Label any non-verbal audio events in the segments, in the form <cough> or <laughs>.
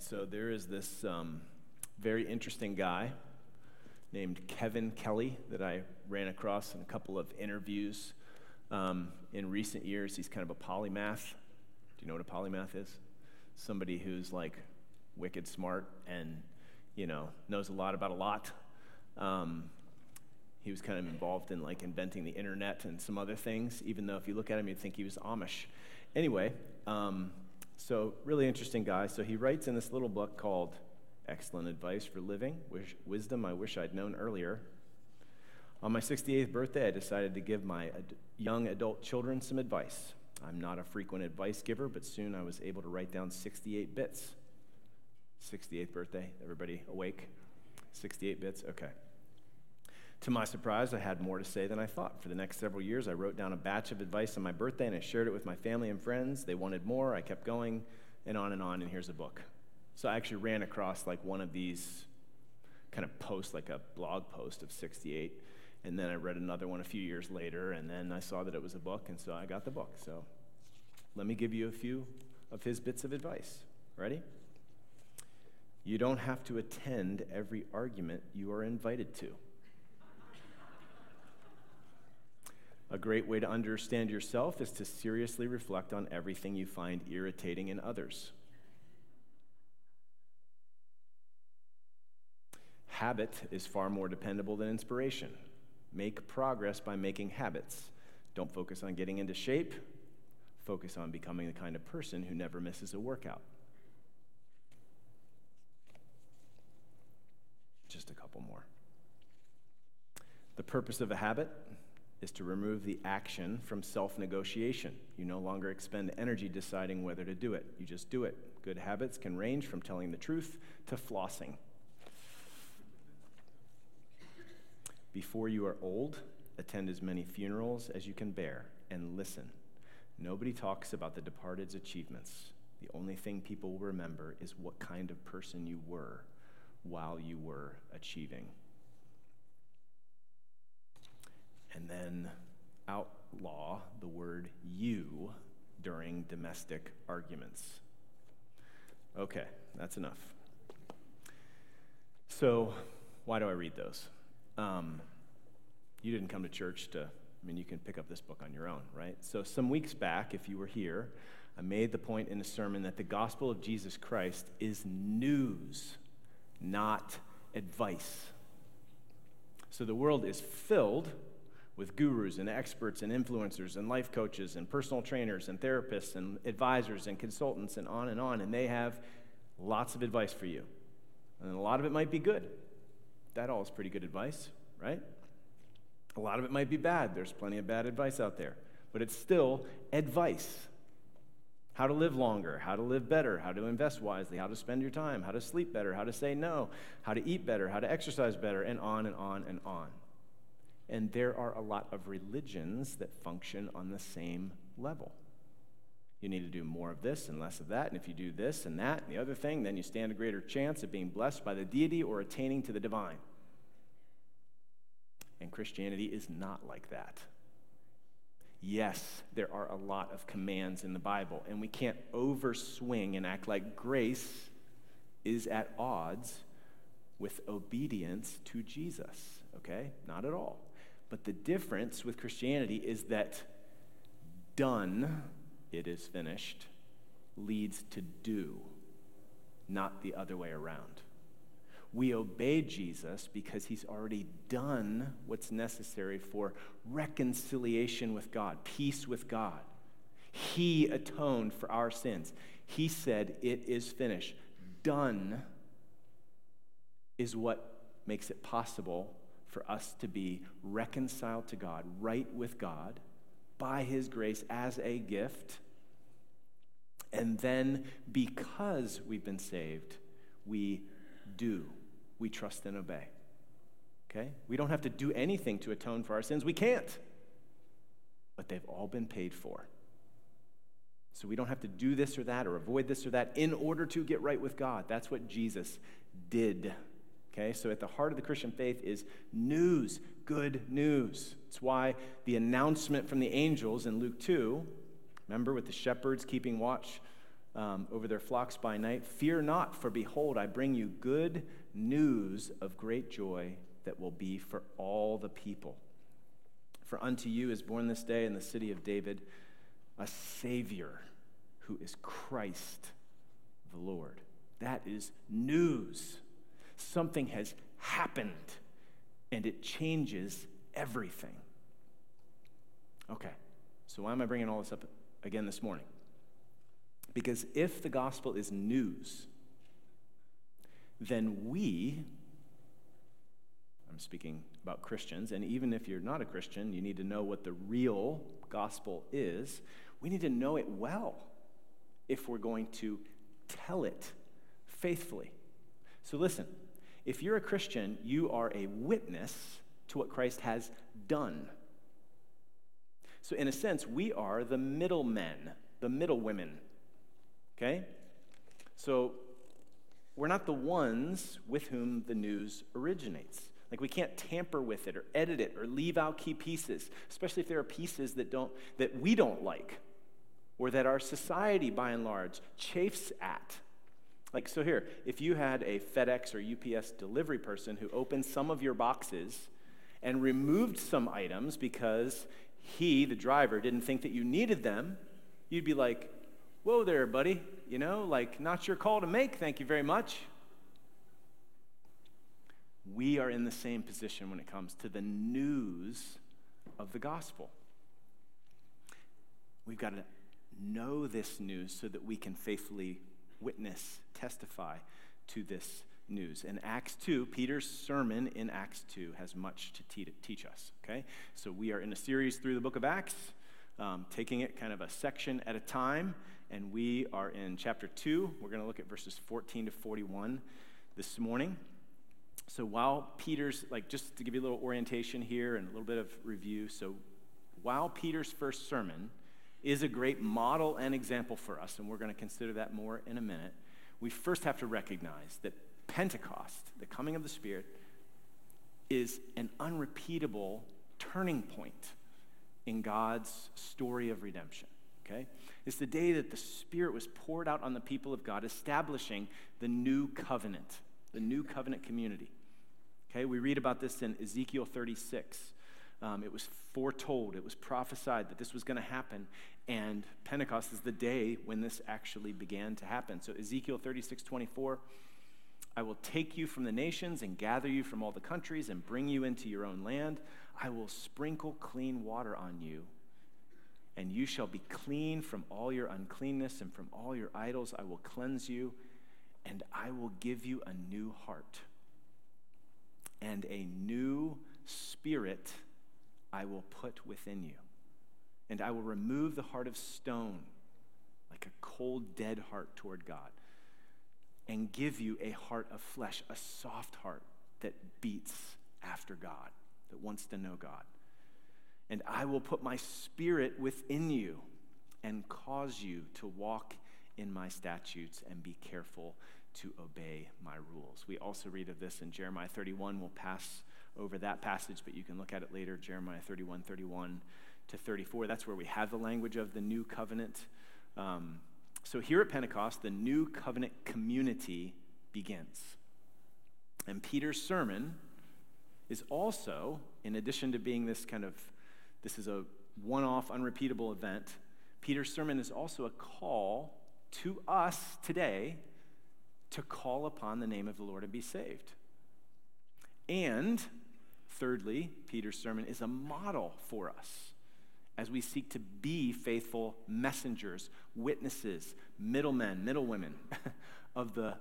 right, so there is this um, very interesting guy named Kevin Kelly that I ran across in a couple of interviews um, in recent years. He's kind of a polymath. Do you know what a polymath is? Somebody who's like wicked smart and, you know, knows a lot about a lot. Um, he was kind of involved in like inventing the internet and some other things, even though if you look at him, you'd think he was Amish. Anyway, um, so really interesting guy. So he writes in this little book called Excellent Advice for Living Wish, Wisdom I Wish I'd Known Earlier. On my 68th birthday, I decided to give my ad- young adult children some advice. I'm not a frequent advice giver, but soon I was able to write down 68 bits. 68th birthday, everybody awake? 68 bits? Okay. To my surprise, I had more to say than I thought. For the next several years, I wrote down a batch of advice on my birthday and I shared it with my family and friends. They wanted more. I kept going and on and on, and here's a book. So I actually ran across like one of these kind of posts, like a blog post of 68. And then I read another one a few years later, and then I saw that it was a book, and so I got the book. So let me give you a few of his bits of advice. Ready? You don't have to attend every argument you are invited to. A great way to understand yourself is to seriously reflect on everything you find irritating in others. Habit is far more dependable than inspiration. Make progress by making habits. Don't focus on getting into shape, focus on becoming the kind of person who never misses a workout. Just a couple more. The purpose of a habit is to remove the action from self negotiation. You no longer expend energy deciding whether to do it, you just do it. Good habits can range from telling the truth to flossing. Before you are old, attend as many funerals as you can bear and listen. Nobody talks about the departed's achievements. The only thing people will remember is what kind of person you were while you were achieving. And then outlaw the word you during domestic arguments. Okay, that's enough. So, why do I read those? Um, you didn't come to church to, I mean, you can pick up this book on your own, right? So, some weeks back, if you were here, I made the point in a sermon that the gospel of Jesus Christ is news, not advice. So, the world is filled with gurus and experts and influencers and life coaches and personal trainers and therapists and advisors and consultants and on and on. And they have lots of advice for you. And a lot of it might be good. That all is pretty good advice, right? A lot of it might be bad. There's plenty of bad advice out there. But it's still advice. How to live longer, how to live better, how to invest wisely, how to spend your time, how to sleep better, how to say no, how to eat better, how to exercise better, and on and on and on. And there are a lot of religions that function on the same level. You need to do more of this and less of that. And if you do this and that and the other thing, then you stand a greater chance of being blessed by the deity or attaining to the divine. And Christianity is not like that. Yes, there are a lot of commands in the Bible, and we can't overswing and act like grace is at odds with obedience to Jesus, okay? Not at all. But the difference with Christianity is that done, it is finished, leads to do, not the other way around. We obey Jesus because he's already done what's necessary for reconciliation with God, peace with God. He atoned for our sins. He said, It is finished. Done is what makes it possible for us to be reconciled to God, right with God, by His grace as a gift. And then, because we've been saved, we do. We trust and obey. Okay? We don't have to do anything to atone for our sins. We can't. But they've all been paid for. So we don't have to do this or that or avoid this or that in order to get right with God. That's what Jesus did. Okay, so at the heart of the Christian faith is news, good news. It's why the announcement from the angels in Luke 2, remember with the shepherds keeping watch um, over their flocks by night. Fear not, for behold, I bring you good news of great joy that will be for all the people. For unto you is born this day in the city of David a Savior who is Christ the Lord. That is news. Something has happened and it changes everything. Okay, so why am I bringing all this up again this morning? Because if the gospel is news, then we, I'm speaking about Christians, and even if you're not a Christian, you need to know what the real gospel is. We need to know it well if we're going to tell it faithfully. So listen, if you're a Christian, you are a witness to what Christ has done. So, in a sense, we are the middlemen, the middle women. Okay? So, we're not the ones with whom the news originates. Like we can't tamper with it or edit it or leave out key pieces, especially if there are pieces that don't that we don't like or that our society by and large chafes at. Like so here, if you had a FedEx or UPS delivery person who opened some of your boxes and removed some items because he, the driver, didn't think that you needed them, you'd be like, Whoa there, buddy. You know, like, not your call to make, thank you very much. We are in the same position when it comes to the news of the gospel. We've got to know this news so that we can faithfully witness, testify to this news. In Acts 2, Peter's sermon in Acts 2 has much to te- teach us, okay? So we are in a series through the book of Acts, um, taking it kind of a section at a time, and we are in chapter 2. We're going to look at verses 14 to 41 this morning. So while Peter's, like, just to give you a little orientation here and a little bit of review. So while Peter's first sermon is a great model and example for us, and we're going to consider that more in a minute, we first have to recognize that Pentecost, the coming of the Spirit, is an unrepeatable turning point in God's story of redemption. Okay? It's the day that the Spirit was poured out on the people of God, establishing the new covenant, the new covenant community. Okay, we read about this in Ezekiel 36. Um, it was foretold, it was prophesied that this was going to happen, and Pentecost is the day when this actually began to happen. So, Ezekiel 36 24, I will take you from the nations and gather you from all the countries and bring you into your own land. I will sprinkle clean water on you, and you shall be clean from all your uncleanness and from all your idols. I will cleanse you, and I will give you a new heart and a new spirit I will put within you. And I will remove the heart of stone, like a cold, dead heart toward God, and give you a heart of flesh, a soft heart that beats after God, that wants to know God. And I will put my spirit within you and cause you to walk in my statutes and be careful to obey my rules. We also read of this in Jeremiah 31. We'll pass over that passage, but you can look at it later Jeremiah 31, 31 to 34. That's where we have the language of the new covenant. Um, so here at Pentecost, the new covenant community begins. And Peter's sermon is also, in addition to being this kind of, this is a one off, unrepeatable event, Peter's sermon is also a call to us today to call upon the name of the Lord and be saved. And thirdly, Peter's sermon is a model for us as we seek to be faithful messengers, witnesses, middlemen, middlewomen <laughs> of the,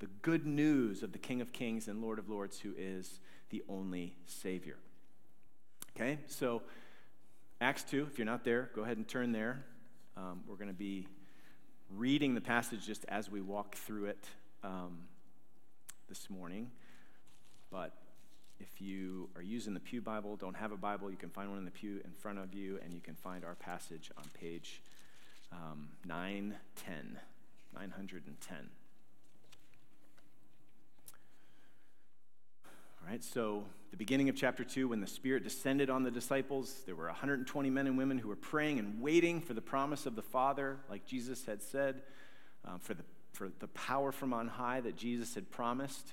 the good news of the King of Kings and Lord of Lords, who is the only Savior. Okay, so Acts 2, if you're not there, go ahead and turn there. Um, we're going to be reading the passage just as we walk through it um, this morning. But if you are using the Pew Bible, don't have a Bible, you can find one in the pew in front of you, and you can find our passage on page um, 910. 910. All right, so the beginning of chapter 2, when the Spirit descended on the disciples, there were 120 men and women who were praying and waiting for the promise of the Father, like Jesus had said. um, for, the, for the power from on high that Jesus had promised.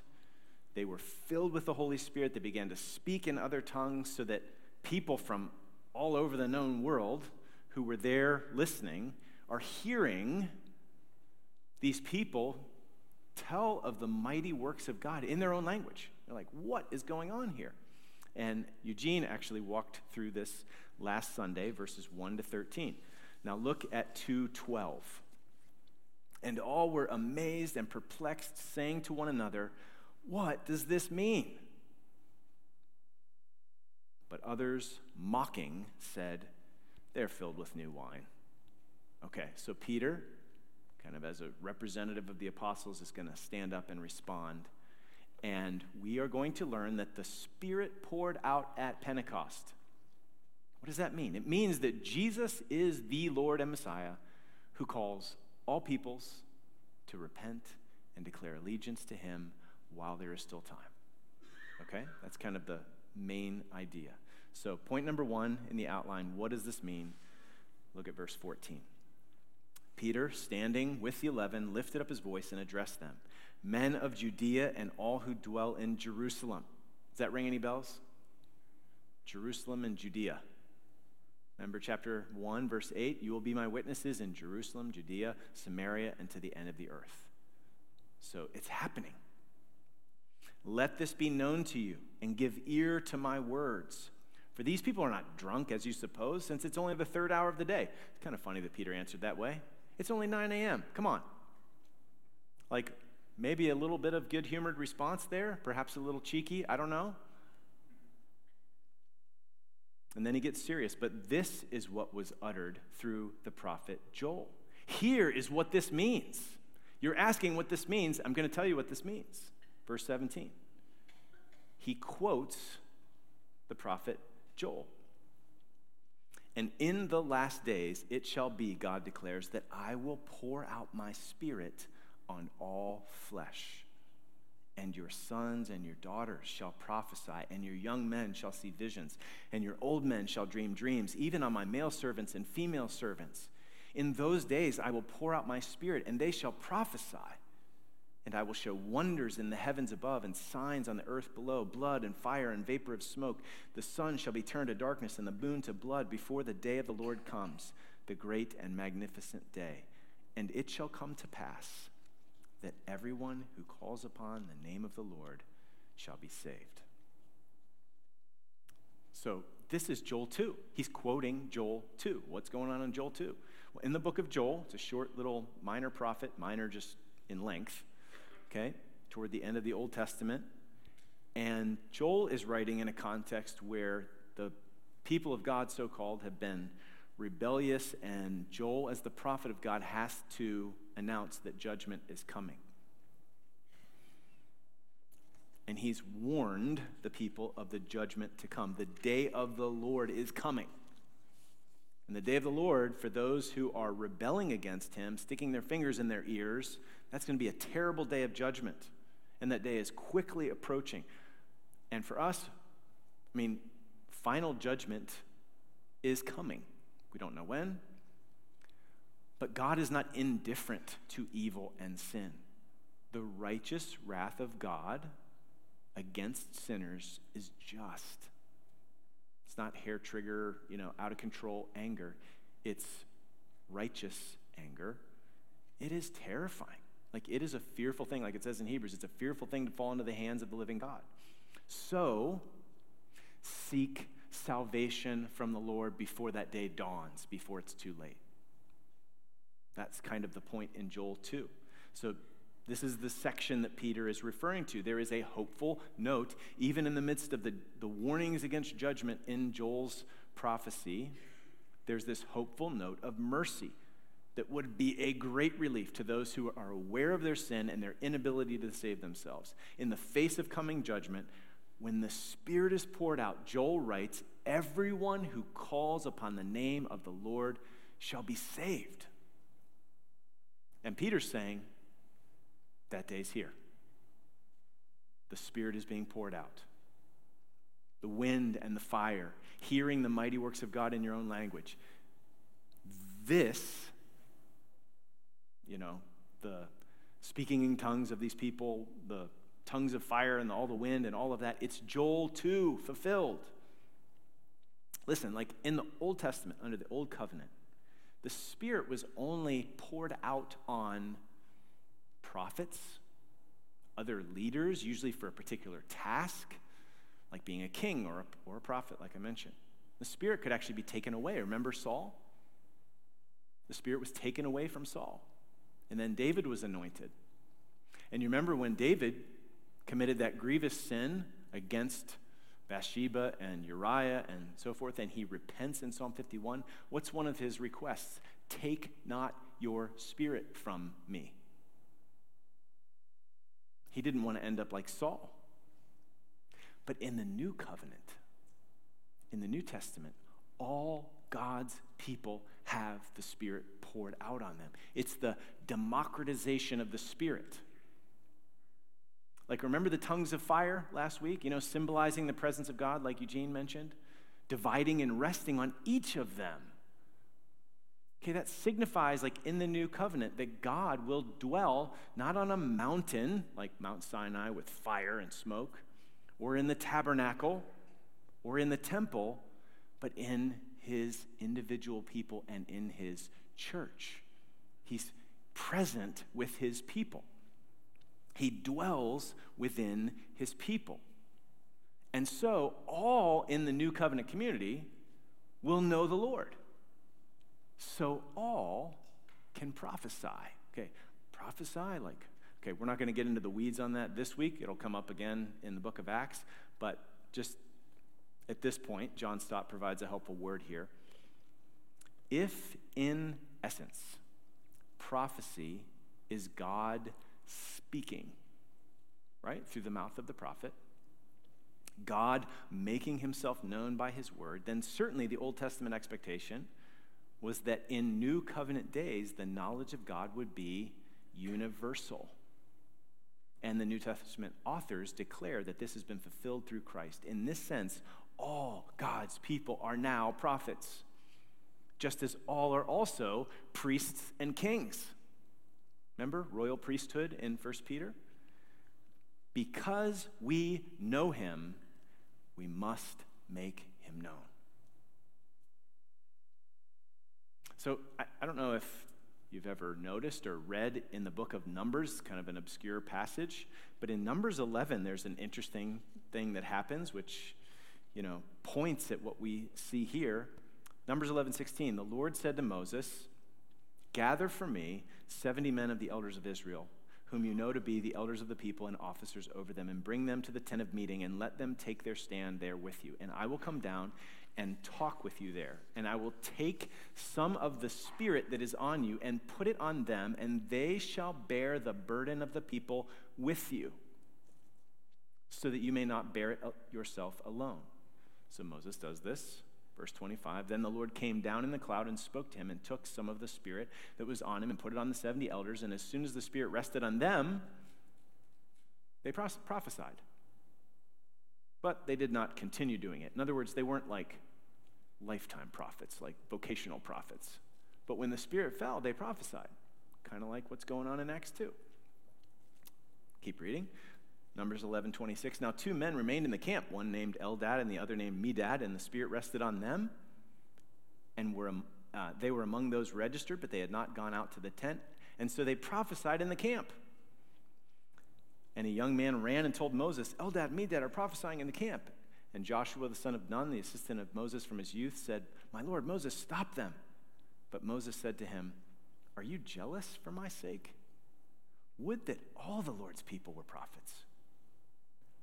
They were filled with the Holy Spirit. They began to speak in other tongues so that people from all over the known world who were there listening are hearing these people tell of the mighty works of God in their own language. They're like, what is going on here? And Eugene actually walked through this last Sunday, verses 1 to 13. Now look at 212. And all were amazed and perplexed, saying to one another, What does this mean? But others, mocking, said, They're filled with new wine. Okay, so Peter, kind of as a representative of the apostles, is going to stand up and respond. And we are going to learn that the Spirit poured out at Pentecost. What does that mean? It means that Jesus is the Lord and Messiah who calls all peoples to repent and declare allegiance to him while there is still time. Okay? That's kind of the main idea. So, point number one in the outline what does this mean? Look at verse 14. Peter, standing with the eleven, lifted up his voice and addressed them Men of Judea and all who dwell in Jerusalem. Does that ring any bells? Jerusalem and Judea. Remember chapter 1, verse 8? You will be my witnesses in Jerusalem, Judea, Samaria, and to the end of the earth. So it's happening. Let this be known to you, and give ear to my words. For these people are not drunk, as you suppose, since it's only the third hour of the day. It's kind of funny that Peter answered that way. It's only 9 a.m. Come on. Like, maybe a little bit of good humored response there, perhaps a little cheeky, I don't know. And then he gets serious. But this is what was uttered through the prophet Joel. Here is what this means. You're asking what this means. I'm going to tell you what this means. Verse 17. He quotes the prophet Joel. And in the last days it shall be, God declares, that I will pour out my spirit on all flesh and your sons and your daughters shall prophesy, and your young men shall see visions, and your old men shall dream dreams, even on my male servants and female servants. In those days I will pour out my spirit, and they shall prophesy. And I will show wonders in the heavens above and signs on the earth below blood and fire and vapor of smoke. The sun shall be turned to darkness and the moon to blood before the day of the Lord comes, the great and magnificent day. And it shall come to pass that everyone who calls upon the name of the Lord shall be saved. So, this is Joel 2. He's quoting Joel 2. What's going on in Joel 2? Well, in the book of Joel, it's a short little minor prophet, minor just in length, okay, toward the end of the Old Testament. And Joel is writing in a context where the people of God, so called, have been rebellious, and Joel, as the prophet of God, has to announce that judgment is coming. And he's warned the people of the judgment to come. The day of the Lord is coming. And the day of the Lord, for those who are rebelling against him, sticking their fingers in their ears, that's going to be a terrible day of judgment. And that day is quickly approaching. And for us, I mean, final judgment is coming. We don't know when. But God is not indifferent to evil and sin. The righteous wrath of God against sinners is just. Not hair trigger, you know, out of control anger. It's righteous anger. It is terrifying. Like it is a fearful thing, like it says in Hebrews, it's a fearful thing to fall into the hands of the living God. So, seek salvation from the Lord before that day dawns, before it's too late. That's kind of the point in Joel 2. So, this is the section that Peter is referring to. There is a hopeful note, even in the midst of the, the warnings against judgment in Joel's prophecy, there's this hopeful note of mercy that would be a great relief to those who are aware of their sin and their inability to save themselves. In the face of coming judgment, when the Spirit is poured out, Joel writes, Everyone who calls upon the name of the Lord shall be saved. And Peter's saying, That day's here. The Spirit is being poured out. The wind and the fire, hearing the mighty works of God in your own language. This, you know, the speaking in tongues of these people, the tongues of fire and all the wind and all of that. It's Joel 2 fulfilled. Listen, like in the Old Testament, under the Old Covenant, the Spirit was only poured out on prophets, other leaders, usually for a particular task, like being a king or a, or a prophet, like I mentioned. The Spirit could actually be taken away. Remember Saul? The Spirit was taken away from Saul. And then David was anointed. And you remember when David committed that grievous sin against Bathsheba and Uriah and so forth, and he repents in Psalm 51. What's one of his requests? Take not your spirit from me. He didn't want to end up like Saul. But in the new covenant, in the New Testament, all God's people have the Spirit poured out on them. It's the democratization of the Spirit. Like, remember the tongues of fire last week, you know, symbolizing the presence of God, like Eugene mentioned? Dividing and resting on each of them. Okay, that signifies, like in the new covenant, that God will dwell not on a mountain, like Mount Sinai with fire and smoke, or in the tabernacle, or in the temple, but in his individual people and in his church. He's present with his people. He dwells within his people. And so, all in the new covenant community will know the Lord. So, all can prophesy. Okay, prophesy, like, okay, we're not going to get into the weeds on that this week. It'll come up again in the book of Acts. But just at this point, John Stott provides a helpful word here. If, in essence, prophecy is God speaking, right, through the mouth of the prophet, God making himself known by his word, then certainly the Old Testament expectation was that in new covenant days, the knowledge of God would be universal. And the New Testament authors declare that this has been fulfilled through Christ. In this sense, all God's people are now prophets, just as all are also priests and kings. Remember royal priesthood in 1 Peter? Because we know him, we must make him known. So I, I, don't know if you've ever noticed or read in the book of Numbers, kind of an obscure passage, but in Numbers 11, there's an interesting thing that happens, which, you know, points at what we see here. Numbers 11, 16, the Lord said to Moses, Gather for me 70 men of the elders of Israel, whom you know to be the elders of the people and officers over them, and bring them to the tent of meeting, and let them take their stand there with you. And I will come down and talk with you there. And I will take some of the Spirit that is on you and put it on them, and they shall bear the burden of the people with you, so that you may not bear it uh, yourself alone. So Moses does this. Verse 25 Then the Lord came down in the cloud and spoke to him and took some of the Spirit that was on him and put it on the 70 elders. And as soon as the Spirit rested on them, they prophesied. But they did not continue doing it. In other words, they weren't like lifetime prophets, like vocational prophets. But when the Spirit fell, they prophesied, kind of like what's going on in Acts 2. Keep reading. Numbers 11, 26. Now, two men remained in the camp, one named Eldad and the other named Medad, and the Spirit rested on them. And were, uh, they were among those registered, but they had not gone out to the tent. And so they prophesied in the camp. And a young man ran and told Moses, Eldad, Medad are prophesying in the camp. And Joshua, the son of Nun, the assistant of Moses from his youth, said, My Lord, Moses, stop them. But Moses said to him, Are you jealous for my sake? Would that all the Lord's people were prophets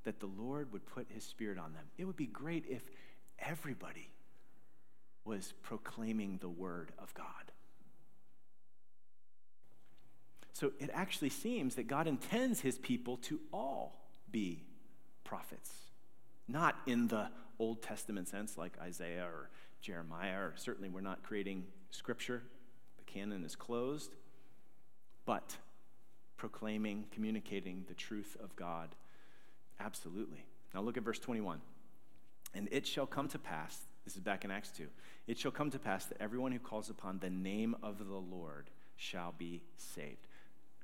that the Lord would put his spirit on them. It would be great if everybody was proclaiming the word of God. So it actually seems that God intends his people to all be prophets, not in the Old Testament sense like Isaiah or Jeremiah, or certainly we're not creating scripture, the canon is closed, but proclaiming, communicating the truth of God Absolutely. Now look at verse 21. And it shall come to pass, this is back in Acts 2, it shall come to pass that everyone who calls upon the name of the Lord shall be saved.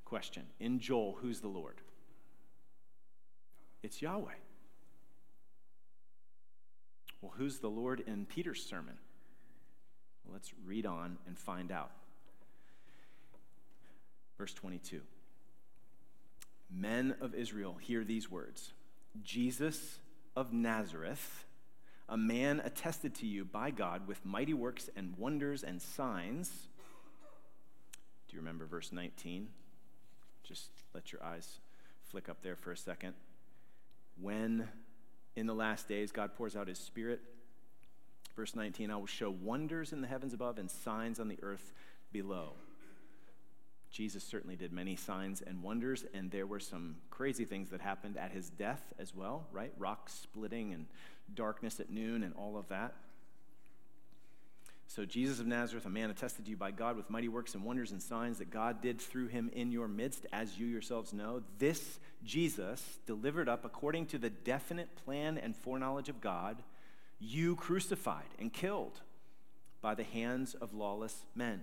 question. In Joel, who's the Lord? It's Yahweh. Well, who's the Lord in Peter's sermon? Well, let's read on and find out. Verse 22 Men of Israel, hear these words Jesus of Nazareth, a man attested to you by God with mighty works and wonders and signs. Do you remember verse 19? Just let your eyes flick up there for a second. When in the last days God pours out his spirit, verse 19, I will show wonders in the heavens above and signs on the earth below. Jesus certainly did many signs and wonders, and there were some crazy things that happened at his death as well, right? Rock splitting and darkness at noon and all of that. So, Jesus of Nazareth, a man attested to you by God with mighty works and wonders and signs that God did through him in your midst, as you yourselves know. This Jesus, delivered up according to the definite plan and foreknowledge of God, you crucified and killed by the hands of lawless men.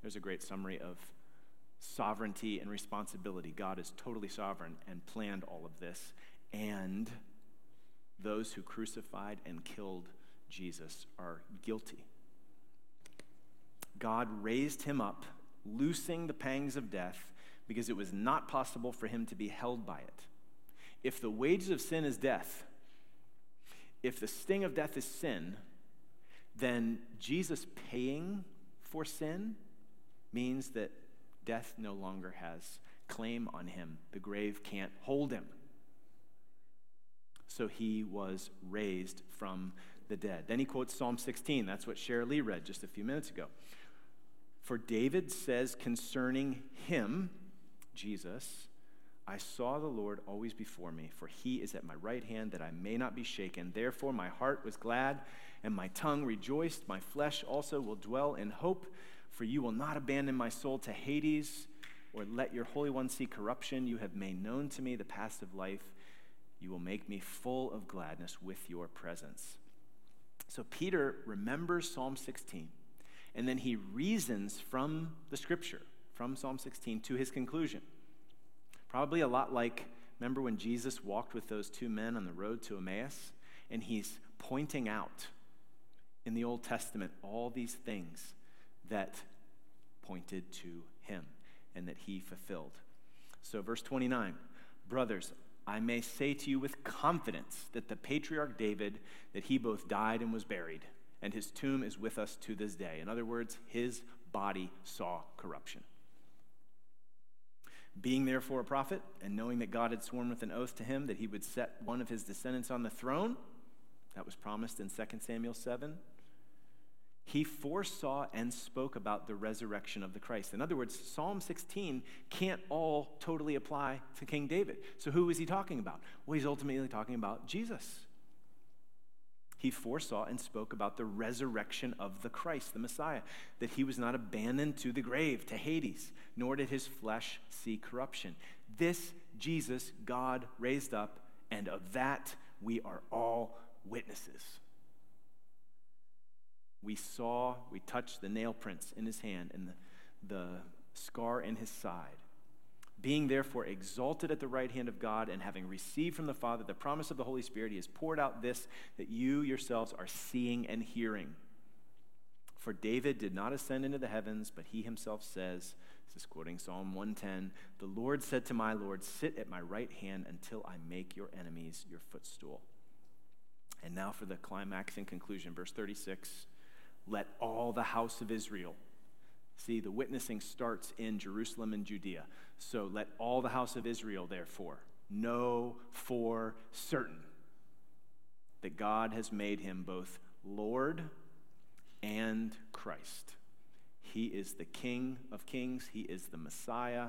There's a great summary of sovereignty and responsibility. God is totally sovereign and planned all of this. And those who crucified and killed Jesus are guilty. God raised him up, loosing the pangs of death, because it was not possible for him to be held by it. If the wages of sin is death, if the sting of death is sin, then Jesus paying for sin means that Death no longer has claim on him. The grave can't hold him. So he was raised from the dead. Then he quotes Psalm 16. That's what Shara Lee read just a few minutes ago. For David says concerning him, Jesus, I saw the Lord always before me, for he is at my right hand that I may not be shaken. Therefore, my heart was glad and my tongue rejoiced. My flesh also will dwell in hope for you will not abandon my soul to Hades, or let your Holy One see corruption. You have made known to me the past of life. You will make me full of gladness with your presence. So Peter remembers Psalm 16, and then he reasons from the scripture, from Psalm 16, to his conclusion. Probably a lot like, remember when Jesus walked with those two men on the road to Emmaus, and he's pointing out in the Old Testament all these things that pointed to him and that he fulfilled. So, verse 29 Brothers, I may say to you with confidence that the patriarch David, that he both died and was buried, and his tomb is with us to this day. In other words, his body saw corruption. Being therefore a prophet, and knowing that God had sworn with an oath to him that he would set one of his descendants on the throne, that was promised in 2 Samuel 7, he foresaw and spoke about the resurrection of the Christ. In other words, Psalm 16 can't all totally apply to King David. So who is he talking about? Well, he's ultimately talking about Jesus. He foresaw and spoke about the resurrection of the Christ, the Messiah, that he was not abandoned to the grave, to Hades, nor did his flesh see corruption. This Jesus God raised up, and of that we are all witnesses. We saw, we touched the nail prints in his hand and the, the scar in his side. Being therefore exalted at the right hand of God and having received from the Father the promise of the Holy Spirit, he has poured out this that you yourselves are seeing and hearing. For David did not ascend into the heavens, but he himself says, this is quoting Psalm 110, the Lord said to my Lord, Sit at my right hand until I make your enemies your footstool. And now for the climax and conclusion, verse 36 let all the house of Israel. See, the witnessing starts in Jerusalem and Judea. So let all the house of Israel, therefore, know for certain that God has made him both Lord and Christ. He is the King of kings, He is the Messiah,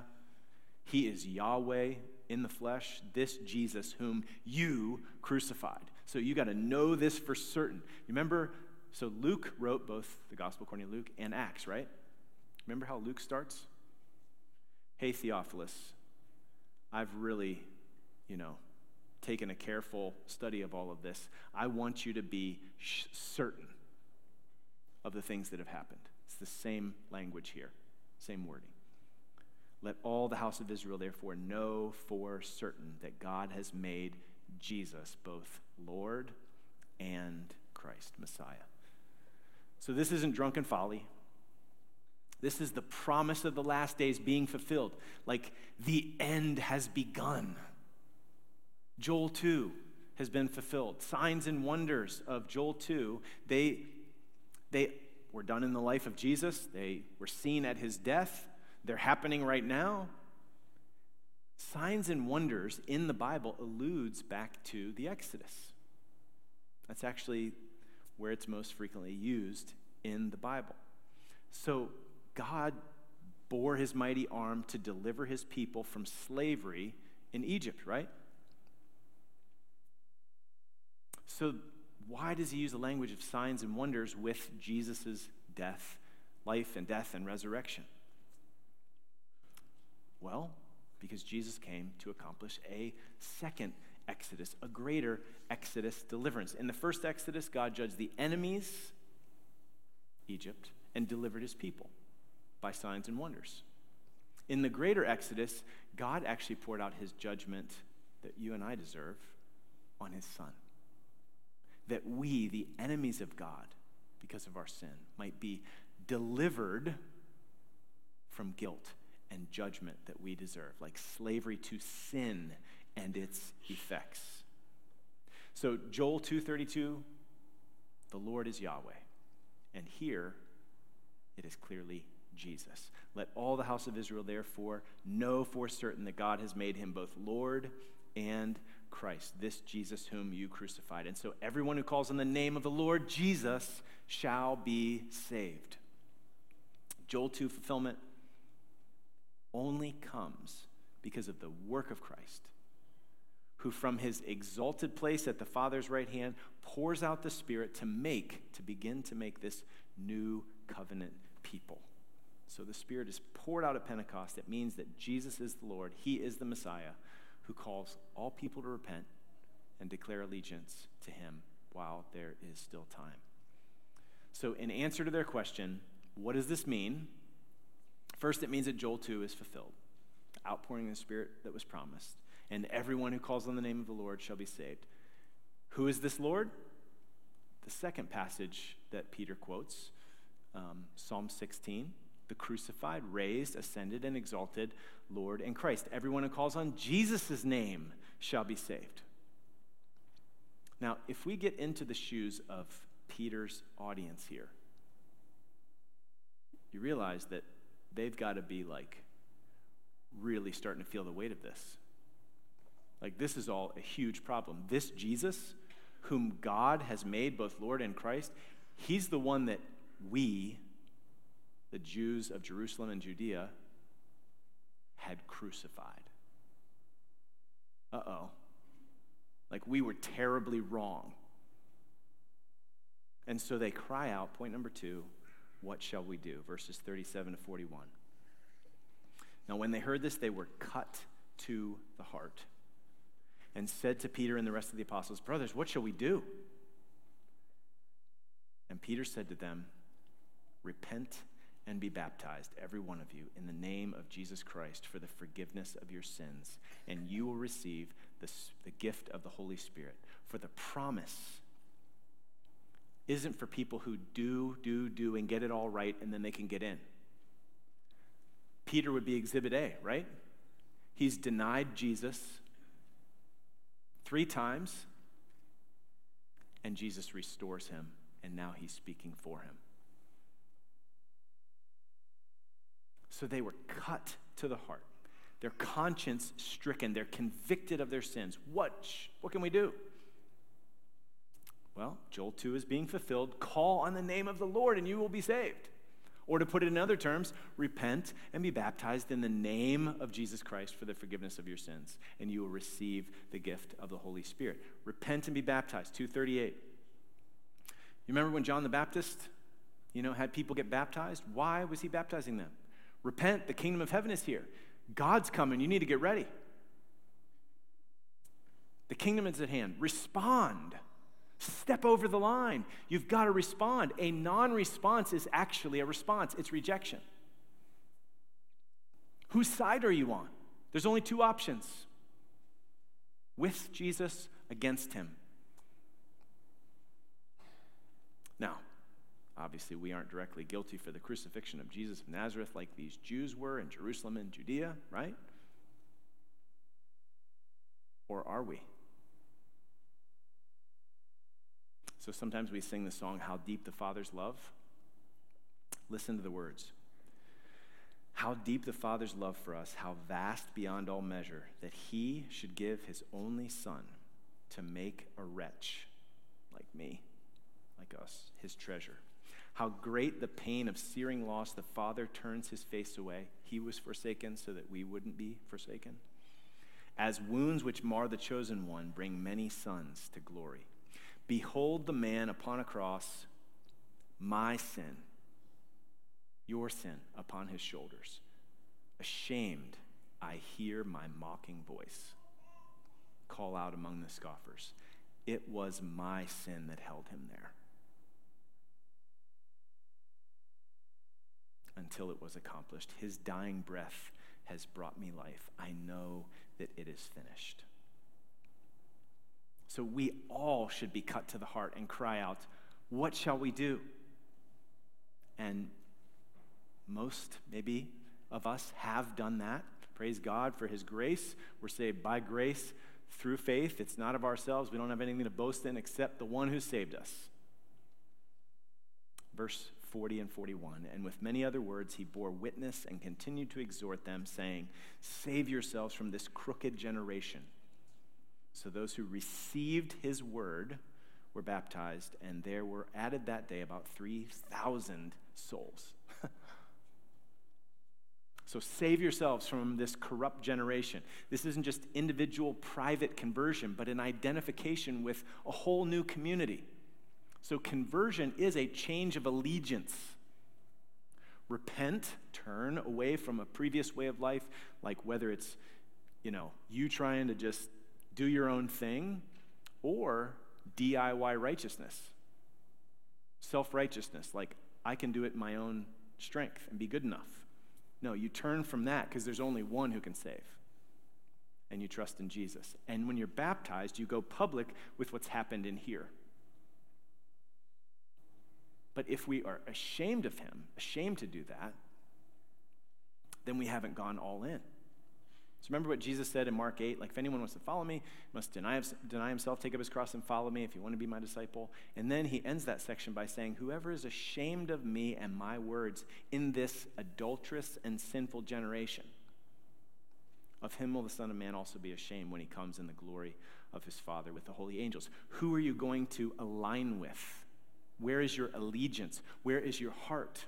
He is Yahweh in the flesh, this Jesus whom you crucified. So you got to know this for certain. Remember so Luke wrote both the Gospel according to Luke and Acts, right? Remember how Luke starts? Hey, Theophilus, I've really, you know, taken a careful study of all of this. I want you to be sh- certain of the things that have happened. It's the same language here, same wording. Let all the house of Israel therefore know for certain that God has made Jesus both Lord and Christ, Messiah. So this isn't drunken folly. This is the promise of the last days being fulfilled. Like the end has begun. Joel 2 has been fulfilled. Signs and wonders of Joel 2, they, they were done in the life of Jesus, they were seen at his death, they're happening right now. Signs and wonders in the Bible alludes back to the Exodus. That's actually where it's most frequently used in the Bible. So God bore his mighty arm to deliver his people from slavery in Egypt, right? So why does he use the language of signs and wonders with Jesus' death, life and death and resurrection? Well, because Jesus came to accomplish a second exodus, a greater exodus deliverance. In the first exodus, God judged the enemies, Egypt, and delivered his people by signs and wonders. In the greater exodus, God actually poured out his judgment that you and I deserve on his son. That we, the enemies of God, because of our sin, might be delivered from guilt and judgment that we deserve, like slavery to sin and its effects. So Joel 2:32, the Lord is Yahweh. And here it is clearly Jesus. Let all the house of Israel therefore know for certain that God has made him both Lord and Christ, this Jesus whom you crucified. And so everyone who calls on the name of the Lord Jesus shall be saved. Joel 2 fulfillment only comes because of the work of Christ, who from his exalted place at the Father's right hand pours out the Spirit to make, to begin to make this new covenant people. So the Spirit is poured out at Pentecost. It means that Jesus is the Lord, He is the Messiah who calls all people to repent and declare allegiance to Him while there is still time. So, in answer to their question, what does this mean? First, it means that Joel 2 is fulfilled, outpouring of the Spirit that was promised. And everyone who calls on the name of the Lord shall be saved. Who is this Lord? The second passage that Peter quotes, um, Psalm 16 the crucified, raised, ascended, and exalted Lord and Christ. Everyone who calls on Jesus' name shall be saved. Now, if we get into the shoes of Peter's audience here, you realize that they've got to be like really starting to feel the weight of this. Like, this is all a huge problem. This Jesus, whom God has made both Lord and Christ, he's the one that we, the Jews of Jerusalem and Judea, had crucified. Uh oh. Like, we were terribly wrong. And so they cry out, point number two, what shall we do? Verses 37 to 41. Now, when they heard this, they were cut to the heart and said to Peter and the rest of the apostles, Brothers, what shall we do? And Peter said to them, Repent and be baptized, every one of you, in the name of Jesus Christ for the forgiveness of your sins, and you will receive the, the gift of the Holy Spirit. For the promise isn't for people who do, do, do, and get it all right, and then they can get in. Peter would be exhibit A, right? He's denied Jesus three times, and Jesus restores him, and now he's speaking for him. So they were cut to the heart, their conscience stricken, they're convicted of their sins. What, what can we do? Well, Joel 2 is being fulfilled. Call on the name of the Lord and you will be saved. Or to put it in other terms, repent and be baptized in the name of Jesus Christ for the forgiveness of your sins, and you will receive the gift of the Holy Spirit. Repent and be baptized, 238. You remember when John the Baptist, you know, had people get baptized? Why was he baptizing them? Repent, the kingdom of heaven is here. God's coming, you need to get ready. The kingdom is at hand. Respond. Step over the line. You've got to respond. A non response is actually a response, it's rejection. Whose side are you on? There's only two options with Jesus, against him. Now, obviously, we aren't directly guilty for the crucifixion of Jesus of Nazareth like these Jews were in Jerusalem and Judea, right? Or are we? So sometimes we sing the song, How Deep the Father's Love. Listen to the words. How deep the Father's love for us, how vast beyond all measure, that he should give his only Son to make a wretch like me, like us, his treasure. How great the pain of searing loss, the Father turns his face away. He was forsaken so that we wouldn't be forsaken. As wounds which mar the chosen one bring many sons to glory. Behold the man upon a cross, my sin, your sin upon his shoulders. Ashamed, I hear my mocking voice call out among the scoffers. It was my sin that held him there. Until it was accomplished. His dying breath has brought me life. I know that it is finished. So we all should be cut to the heart and cry out, What shall we do? And most, maybe, of us have done that. Praise God for His grace. We're saved by grace through faith. It's not of ourselves. We don't have anything to boast in except the one who saved us. Verse 40 and 41. And with many other words, he bore witness and continued to exhort them, saying, Save yourselves from this crooked generation. So those who received his word were baptized, and there were added that day about 3,000 souls. <laughs> so save yourselves from this corrupt generation. This isn't just individual private conversion, but an identification with a whole new community. So conversion is a change of allegiance. Repent, turn away from a previous way of life, like whether it's, you know, you trying to just do your own thing, or DIY righteousness. Self righteousness, like I can do it in my own strength and be good enough. No, you turn from that because there's only one who can save. And you trust in Jesus. And when you're baptized, you go public with what's happened in here. But if we are ashamed of him, ashamed to do that, then we haven't gone all in. So remember what Jesus said in Mark 8? Like, if anyone wants to follow me, must deny, deny himself, take up his cross, and follow me if you want to be my disciple. And then he ends that section by saying, Whoever is ashamed of me and my words in this adulterous and sinful generation, of him will the Son of Man also be ashamed when he comes in the glory of his Father with the holy angels. Who are you going to align with? Where is your allegiance? Where is your heart?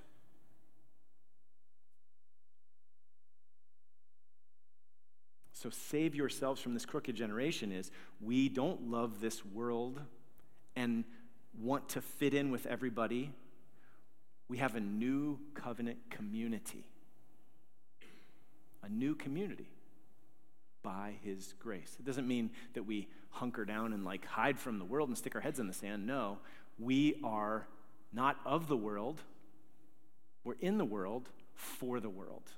So save yourselves from this crooked generation is we don't love this world and want to fit in with everybody. We have a new covenant community. A new community by his grace. It doesn't mean that we hunker down and like hide from the world and stick our heads in the sand. No, we are not of the world. We're in the world for the world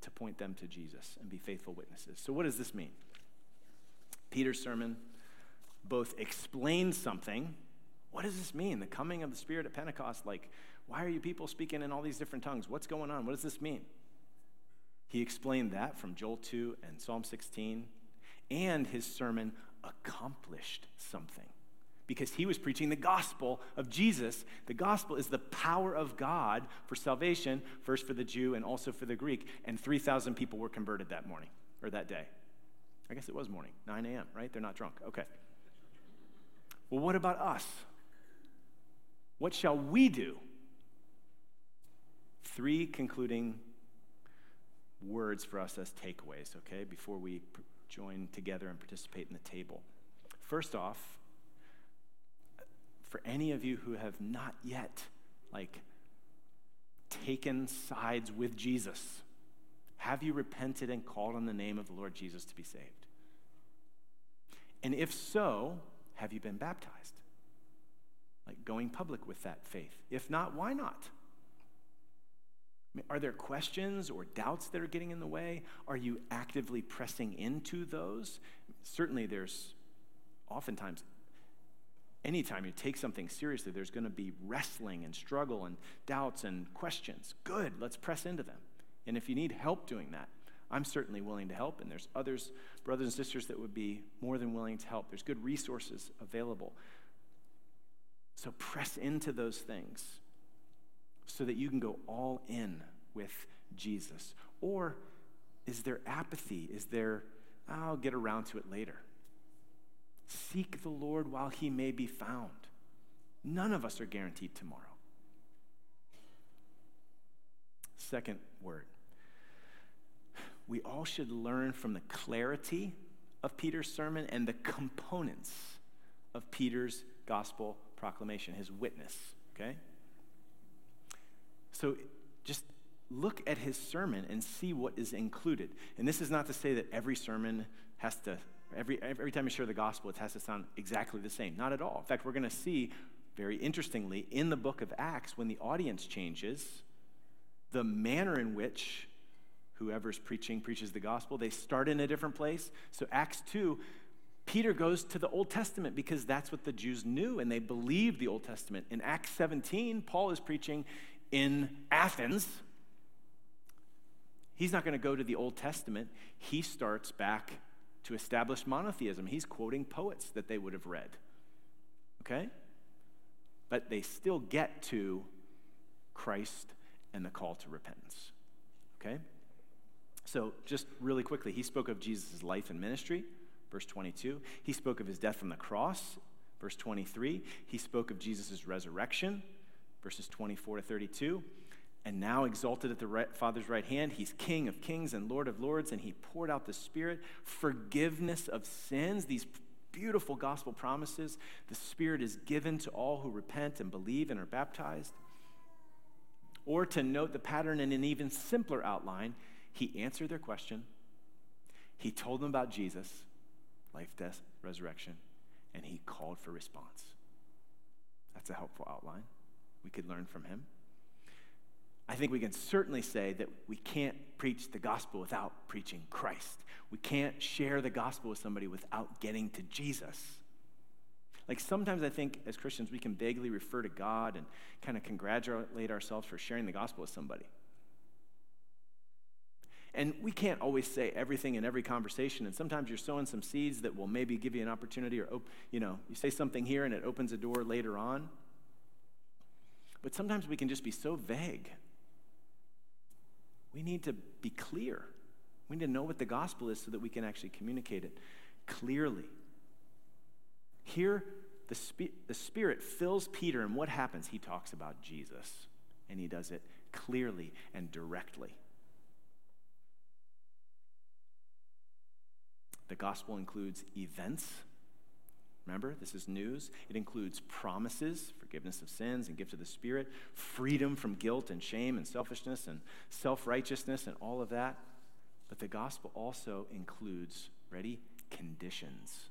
to point them to Jesus and be faithful witnesses. So, what does this mean? Peter's sermon both explains something. What does this mean? The coming of the Spirit at Pentecost? Like, why are you people speaking in all these different tongues? What's going on? What does this mean? He explained that from Joel 2 and Psalm 16. And his sermon accomplished something because he was preaching the gospel of Jesus. The gospel is the power of God for salvation, first for the Jew and also for the Greek. And 3,000 people were converted that morning or that day. I guess it was morning, 9 a.m., right? They're not drunk. Okay. Well, what about us? What shall we do? Three concluding words for us as takeaways, okay, before we join together and participate in the table. First off, for any of you who have not yet, like, taken sides with Jesus? Have you repented and called on the name of the Lord Jesus to be saved? And if so, have you been baptized? Like going public with that faith. If not, why not? Are there questions or doubts that are getting in the way? Are you actively pressing into those? Certainly, there's oftentimes, anytime you take something seriously, there's going to be wrestling and struggle and doubts and questions. Good, let's press into them. And if you need help doing that, I'm certainly willing to help, and there's others, brothers and sisters, that would be more than willing to help. There's good resources available. So press into those things so that you can go all in with Jesus. Or is there apathy? Is there, I'll get around to it later? Seek the Lord while he may be found. None of us are guaranteed tomorrow. Second word we all should learn from the clarity of Peter's sermon and the components of Peter's gospel proclamation, his witness, okay? So just look at his sermon and see what is included. And this is not to say that every sermon has to, every, every time you share the gospel, it has to sound exactly the same. Not at all. In fact, we're going to see, very interestingly, in the book of Acts, when the audience changes, the manner in which whoever's preaching preaches the gospel. They start in a different place. So, Acts 2, Peter goes to the Old Testament because that's what the Jews knew and they believed the Old Testament. In Acts 17, Paul is preaching in Athens. He's not going to go to the Old Testament. He starts back to establish monotheism. He's quoting poets that they would have read. Okay? But they still get to Christ and the call to repentance. Okay? So, just really quickly, he spoke of Jesus' life and ministry, verse 22. He spoke of his death on the cross, verse 23. He spoke of Jesus' resurrection, verses 24 to 32. And now, exalted at the right, Father's right hand, he's King of kings and Lord of lords, and he poured out the Spirit, forgiveness of sins, these beautiful gospel promises. The Spirit is given to all who repent and believe and are baptized. Or to note the pattern in an even simpler outline, he answered their question. He told them about Jesus, life, death, resurrection, and he called for response. That's a helpful outline. We could learn from him. I think we can certainly say that we can't preach the gospel without preaching Christ. We can't share the gospel with somebody without getting to Jesus. Like sometimes I think as Christians, we can vaguely refer to God and kind of congratulate ourselves for sharing the gospel with somebody. And we can't always say everything in every conversation. And sometimes you're sowing some seeds that will maybe give you an opportunity, or, you know, you say something here and it opens a door later on. But sometimes we can just be so vague. We need to be clear. We need to know what the gospel is so that we can actually communicate it clearly. Here, the, Sp- the Spirit fills Peter, and what happens? He talks about Jesus, and he does it clearly and directly. The gospel includes events. Remember, this is news. It includes promises, forgiveness of sins and gift of the Spirit, freedom from guilt and shame and selfishness and self righteousness and all of that. But the gospel also includes, ready, conditions.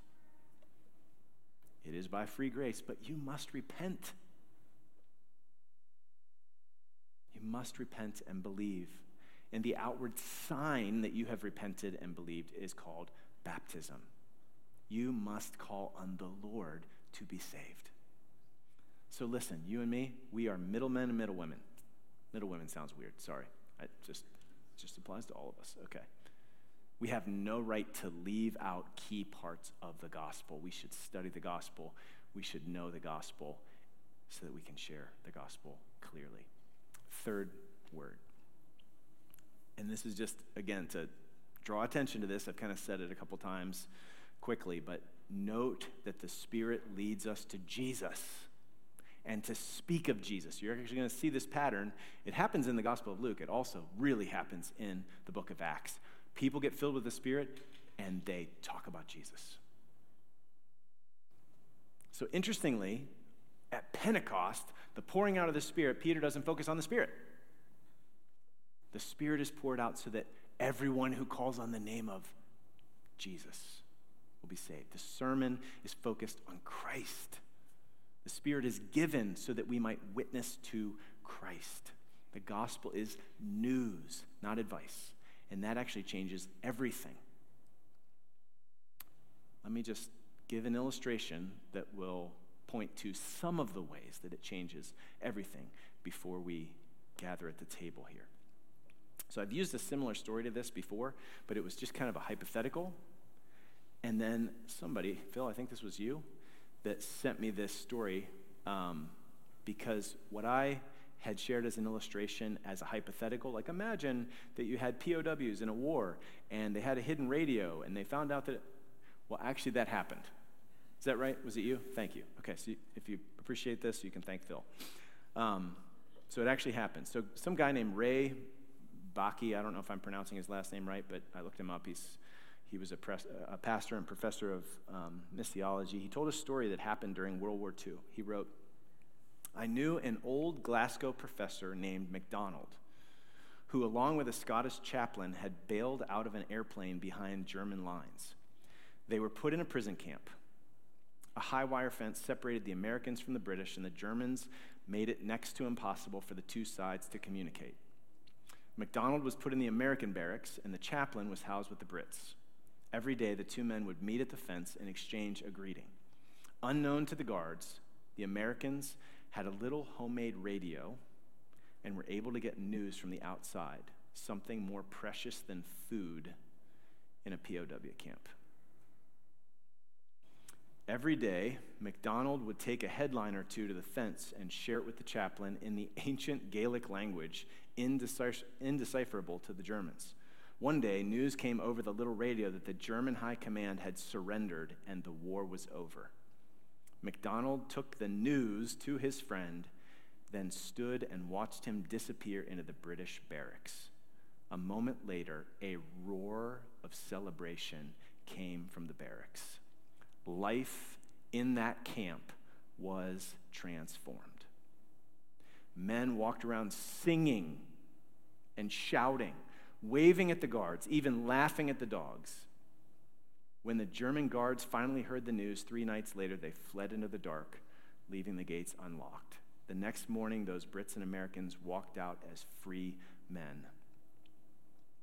It is by free grace, but you must repent. You must repent and believe. And the outward sign that you have repented and believed is called baptism. You must call on the Lord to be saved. So listen, you and me, we are middlemen and middlewomen. Middlewomen sounds weird. Sorry. It just just applies to all of us. Okay. We have no right to leave out key parts of the gospel. We should study the gospel. We should know the gospel so that we can share the gospel clearly. Third word. And this is just, again, to draw attention to this. I've kind of said it a couple times quickly, but note that the Spirit leads us to Jesus and to speak of Jesus. You're actually going to see this pattern. It happens in the Gospel of Luke, it also really happens in the book of Acts. People get filled with the Spirit and they talk about Jesus. So, interestingly, at Pentecost, the pouring out of the Spirit, Peter doesn't focus on the Spirit. The Spirit is poured out so that Everyone who calls on the name of Jesus will be saved. The sermon is focused on Christ. The Spirit is given so that we might witness to Christ. The gospel is news, not advice. And that actually changes everything. Let me just give an illustration that will point to some of the ways that it changes everything before we gather at the table here. So I've used a similar story to this before, but it was just kind of a hypothetical. And then somebody, Phil, I think this was you, that sent me this story um, because what I had shared as an illustration as a hypothetical, like imagine that you had POWs in a war and they had a hidden radio and they found out that, well, actually that happened. Is that right? Was it you? Thank you. Okay, so if you appreciate this, you can thank Phil. Um, so it actually happened. So some guy named Ray Bakke, I don't know if I'm pronouncing his last name right, but I looked him up. He's, he was a, pres- a pastor and professor of um, missiology. He told a story that happened during World War II. He wrote, I knew an old Glasgow professor named MacDonald who, along with a Scottish chaplain, had bailed out of an airplane behind German lines. They were put in a prison camp. A high wire fence separated the Americans from the British, and the Germans made it next to impossible for the two sides to communicate. MacDonald was put in the American barracks, and the chaplain was housed with the Brits. Every day, the two men would meet at the fence and exchange a greeting. Unknown to the guards, the Americans had a little homemade radio and were able to get news from the outside, something more precious than food in a POW camp. Every day, MacDonald would take a headline or two to the fence and share it with the chaplain in the ancient Gaelic language, indecipherable to the Germans. One day, news came over the little radio that the German high command had surrendered and the war was over. MacDonald took the news to his friend, then stood and watched him disappear into the British barracks. A moment later, a roar of celebration came from the barracks life in that camp was transformed. Men walked around singing and shouting, waving at the guards, even laughing at the dogs. When the German guards finally heard the news, three nights later, they fled into the dark, leaving the gates unlocked. The next morning, those Brits and Americans walked out as free men.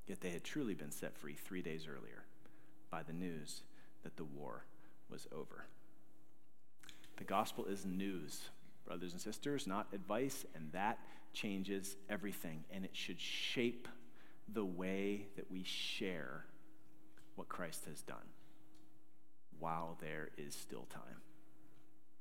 Yet they had truly been set free three days earlier by the news that the war was over. The gospel is news, brothers and sisters, not advice, and that changes everything. And it should shape the way that we share what Christ has done while there is still time.